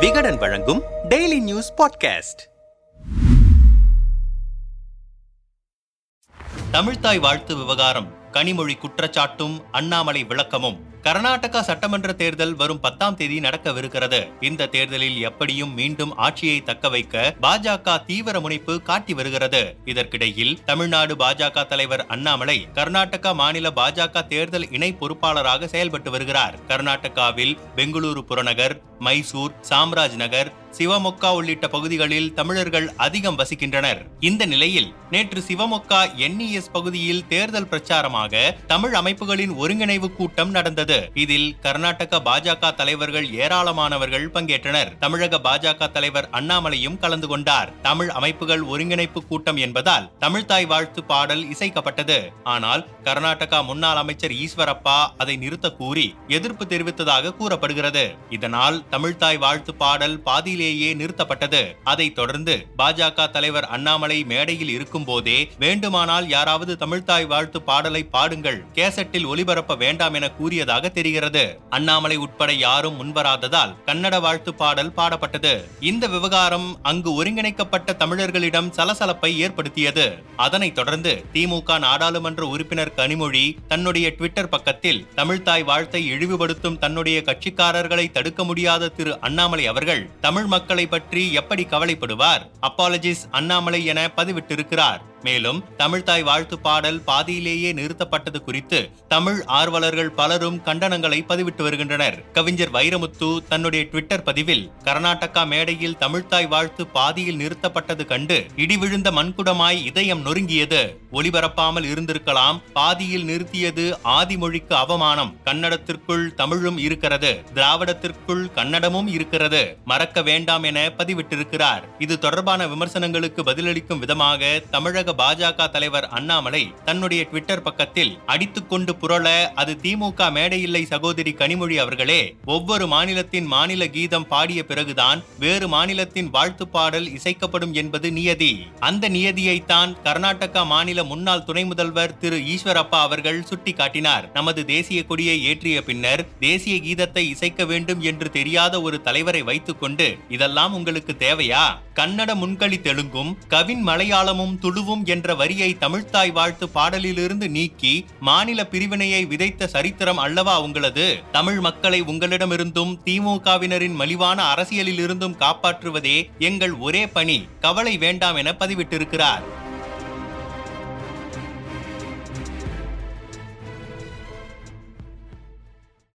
விகடன் வழங்கும் daily news podcast தமிழ்தாய் வாழ்த்து விவகாரம் கனிமொழி குற்றச்சாட்டும் அண்ணாமலை விளக்கமும். கர்நாடகா சட்டமன்ற தேர்தல் வரும் பத்தாம் தேதி நடக்கவிருக்கிறது. இந்த தேர்தலில் எப்படியும் மீண்டும் ஆட்சியை தக்க வைக்க பாஜக தீவிர முனைப்பு காட்டி வருகிறது. இதற்கிடையில் தமிழ்நாடு பாஜக தலைவர் அண்ணாமலை கர்நாடகா மாநில பாஜக தேர்தல் இணை பொறுப்பாளராக செயல்பட்டு வருகிறார். கர்நாடகாவில் பெங்களூரு புறநகர் மைசூர் சாம்ராஜ் நகர் சிவமொக்கா உள்ளிட்ட பகுதிகளில் தமிழர்கள் அதிகம் வசிக்கின்றனர். இந்த நிலையில் நேற்று சிவமொக்கா என்இஎஸ் பகுதியில் தேர்தல் பிரச்சாரமாக தமிழ் அமைப்புகளின் ஒருங்கிணைவு கூட்டம் நடந்தது. இதில் கர்நாடக பாஜக தலைவர்கள் ஏராளமானவர்கள் பங்கேற்றனர். தமிழக பாஜக தலைவர் அண்ணாமலையும் கலந்து கொண்டார். தமிழ் அமைப்புகள் ஒருங்கிணைப்பு கூட்டம் என்பதால் தமிழ்தாய் வாழ்த்து பாடல் இசைக்கப்பட்டது. ஆனால் கர்நாடகா முன்னாள் அமைச்சர் ஈஸ்வரப்பா அதை நிறுத்த கூறி எதிர்ப்பு தெரிவித்ததாக கூறப்படுகிறது. இதனால் தமிழ்தாய் வாழ்த்து பாடல் பாதியிலேயே நிறுத்தப்பட்டது. அதைத் தொடர்ந்து பாஜக தலைவர் அண்ணாமலை மேடையில் இருக்கும் போதே வேண்டுமானால் யாராவது தமிழ்தாய் வாழ்த்து பாடலை பாடுங்கள். கேசட்டில் ஒளிபரப்ப வேண்டாம் என கூறியதாக தெரிகிறது. அண்ணாமலை உட்பட யாரும் முன்வராததால் கன்னட வாழ்த்து பாடல் பாடப்பட்டது. இந்த விவகாரம் அங்கு ஒருங்கிணைக்கப்பட்ட தமிழர்களிடம் சலசலப்பை ஏற்படுத்தியது. அதனைத் தொடர்ந்து திமுக நாடாளுமன்ற உறுப்பினர் கனிமொழி தன்னுடைய ட்விட்டர் பக்கத்தில் தமிழ்தாய் வாழ்த்தை இழிவுபடுத்தும் தன்னுடைய கட்சிக்காரர்களை தடுக்க முடியாத திரு அண்ணாமலை அவர்கள் தமிழ் மக்களை பற்றி எப்படி கவலைப்படுவார்? அப்பாலஜிஸ் அண்ணாமலை என பதிவிட்டிருக்கிறார். மேலும் தமிழ்தாய் வாழ்த்து பாடல் பாதியிலேயே நிறுத்தப்பட்டது குறித்து தமிழ் ஆர்வலர்கள் பலரும் கண்டனங்களை பதிவிட்டு வருகின்றனர். கவிஞர் வைரமுத்து தன்னுடைய ட்விட்டர் பதிவில் கர்நாடகா மேடையில் தமிழ்தாய் வாழ்த்து பாதியில் நிறுத்தப்பட்டது கண்டு இடி விழுந்த மண்குடமாய் இதயம் நொறுங்கியது. ஒளிபரப்பாமல் இருந்திருக்கலாம் பாதியில் நிறுத்தியது ஆதிமொழிக்கு அவமானம். கன்னடத்திற்குள் தமிழும் இருக்கிறது திராவிடத்திற்குள் கன்னடமும் இருக்கிறது. மறக்க வேண்டாம் என பதிவிட்டிருக்கிறார். இது தொடர்பான விமர்சனங்களுக்கு பதிலளிக்கும் விதமாக தமிழக பாஜக தலைவர் அண்ணாமலை தன்னுடைய ட்விட்டர் பக்கத்தில் அடித்துக்கொண்டு புரள அது திமுக மேடையில்லை சகோதரி கனிமொழி அவர்களே ஒவ்வொரு மாநிலத்தின் மாநில கீதம் பாடிய பிறகுதான் வேறு மாநிலத்தின் வாழ்த்து பாடல் இசைக்கப்படும் என்பது நியதி. அந்த நியதியைத்தான் கர்நாடகா மாநில முன்னாள் துணை முதல்வர் திரு ஈஸ்வரப்பா அவர்கள் சுட்டிக்காட்டினார். நமது தேசிய கொடியை ஏற்றிய பின்னர் தேசிய கீதத்தை இசைக்க வேண்டும் என்று தெரியாத ஒரு தலைவரை வைத்துக்கொண்டு இதெல்லாம் உங்களுக்கு தேவையா? கன்னட முன்களி தெலுங்கும் கவின் மலையாளமும் துளுவும் என்ற வரியை தமிழ்த்தாய் வாழ்த்து பாடலிலிருந்து நீக்கி மாநில பிரிவினையை விதைத்த சரித்திரம் அல்லவா உங்களது? தமிழ் மக்களை உங்களிடமிருந்தும் திமுகவினரின் மலிவான அரசியலிலிருந்தும் காப்பாற்றுவதே எங்கள் ஒரே பணி. கவலை வேண்டாம் என பதிவிட்டிருக்கிறார்.